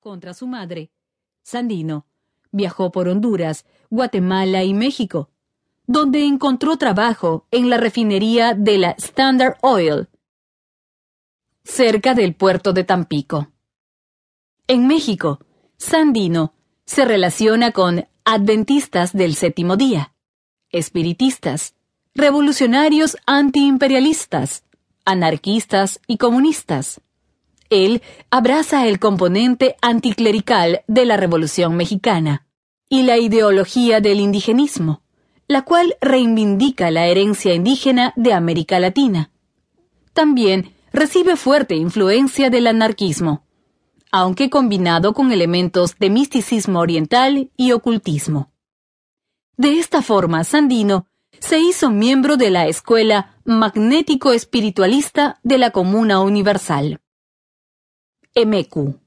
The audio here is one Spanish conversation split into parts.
contra su madre, Sandino viajó por Honduras, Guatemala y México, donde encontró trabajo en la refinería de la Standard Oil, cerca del puerto de Tampico. En México, Sandino se relaciona con adventistas del séptimo día, espiritistas, revolucionarios antiimperialistas, anarquistas y comunistas. Él abraza el componente anticlerical de la Revolución Mexicana y la ideología del indigenismo, la cual reivindica la herencia indígena de América Latina. También recibe fuerte influencia del anarquismo, aunque combinado con elementos de misticismo oriental y ocultismo. De esta forma, Sandino se hizo miembro de la Escuela Magnético Espiritualista de la Comuna Universal. MQ.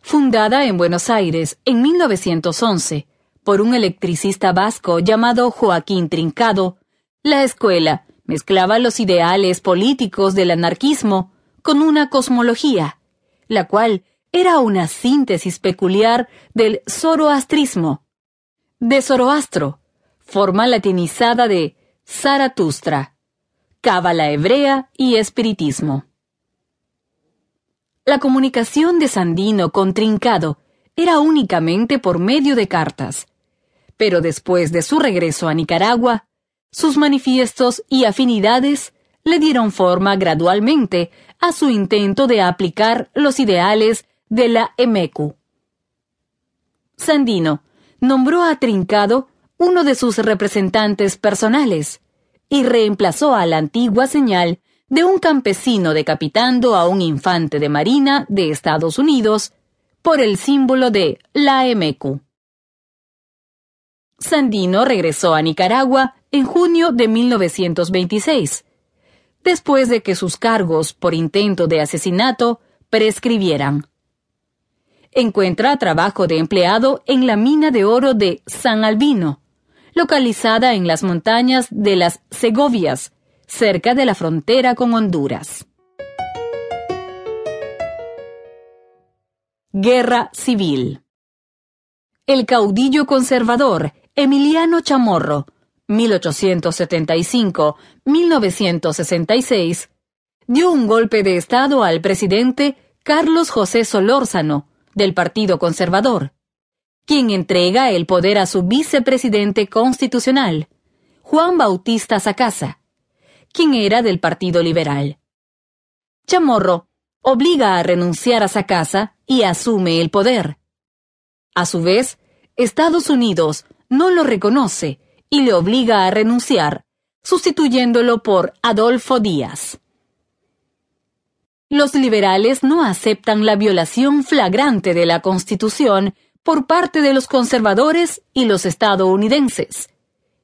Fundada en Buenos Aires en 1911 por un electricista vasco llamado Joaquín Trincado, la escuela mezclaba los ideales políticos del anarquismo con una cosmología, la cual era una síntesis peculiar del zoroastrismo. De Zoroastro, forma latinizada de Zaratustra, cábala hebrea y espiritismo. La comunicación de Sandino con Trincado era únicamente por medio de cartas, pero después de su regreso a Nicaragua, sus manifiestos y afinidades le dieron forma gradualmente a su intento de aplicar los ideales de la EMECU. Sandino nombró a Trincado uno de sus representantes personales y reemplazó a la antigua señal de un campesino decapitando a un infante de marina de Estados Unidos por el símbolo de la EMECU. Sandino regresó a Nicaragua en junio de 1926, después de que sus cargos por intento de asesinato prescribieran. Encuentra trabajo de empleado en la mina de oro de San Albino, localizada en las montañas de las Segovias, cerca de la frontera con Honduras. Guerra Civil El caudillo conservador Emiliano Chamorro, 1875-1966, dio un golpe de Estado al presidente Carlos José Solórzano, del Partido Conservador, quien entrega el poder a su vicepresidente constitucional, Juan Bautista Sacasa, quien era del Partido Liberal. Chamorro obliga a renunciar a Sacasa y asume el poder. A su vez, Estados Unidos no lo reconoce y le obliga a renunciar, sustituyéndolo por Adolfo Díaz. Los liberales no aceptan la violación flagrante de la Constitución por parte de los conservadores y los estadounidenses,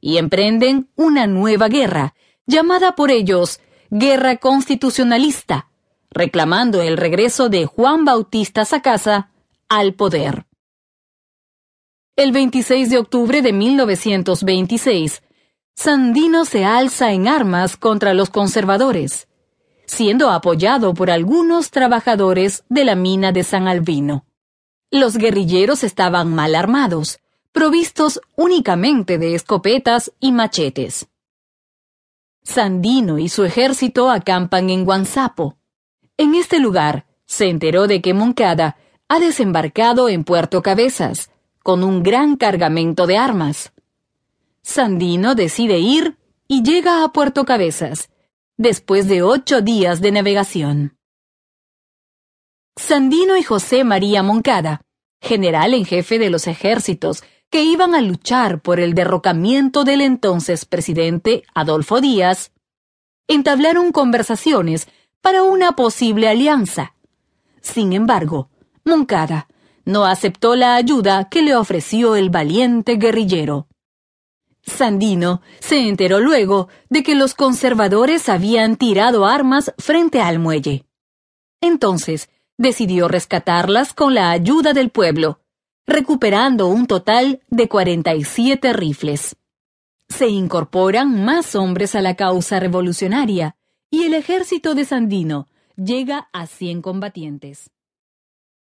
y emprenden una nueva guerra, llamada por ellos Guerra Constitucionalista, reclamando el regreso de Juan Bautista Sacasa al poder. El 26 de octubre de 1926, Sandino se alza en armas contra los conservadores, siendo apoyado por algunos trabajadores de la mina de San Albino. Los guerrilleros estaban mal armados, provistos únicamente de escopetas y machetes. Sandino y su ejército acampan en Guanzapo. En este lugar se enteró de que Moncada ha desembarcado en Puerto Cabezas, con un gran cargamento de armas. Sandino decide ir y llega a Puerto Cabezas, después de ocho días de navegación. Sandino y José María Moncada, general en jefe de los ejércitos que iban a luchar por el derrocamiento del entonces presidente Adolfo Díaz, entablaron conversaciones para una posible alianza. Sin embargo, Moncada no aceptó la ayuda que le ofreció el valiente guerrillero. Sandino se enteró luego de que los conservadores habían tirado armas frente al muelle. Entonces decidió rescatarlas con la ayuda del pueblo, recuperando un total de 47 rifles. Se incorporan más hombres a la causa revolucionaria y el ejército de Sandino llega a 100 combatientes.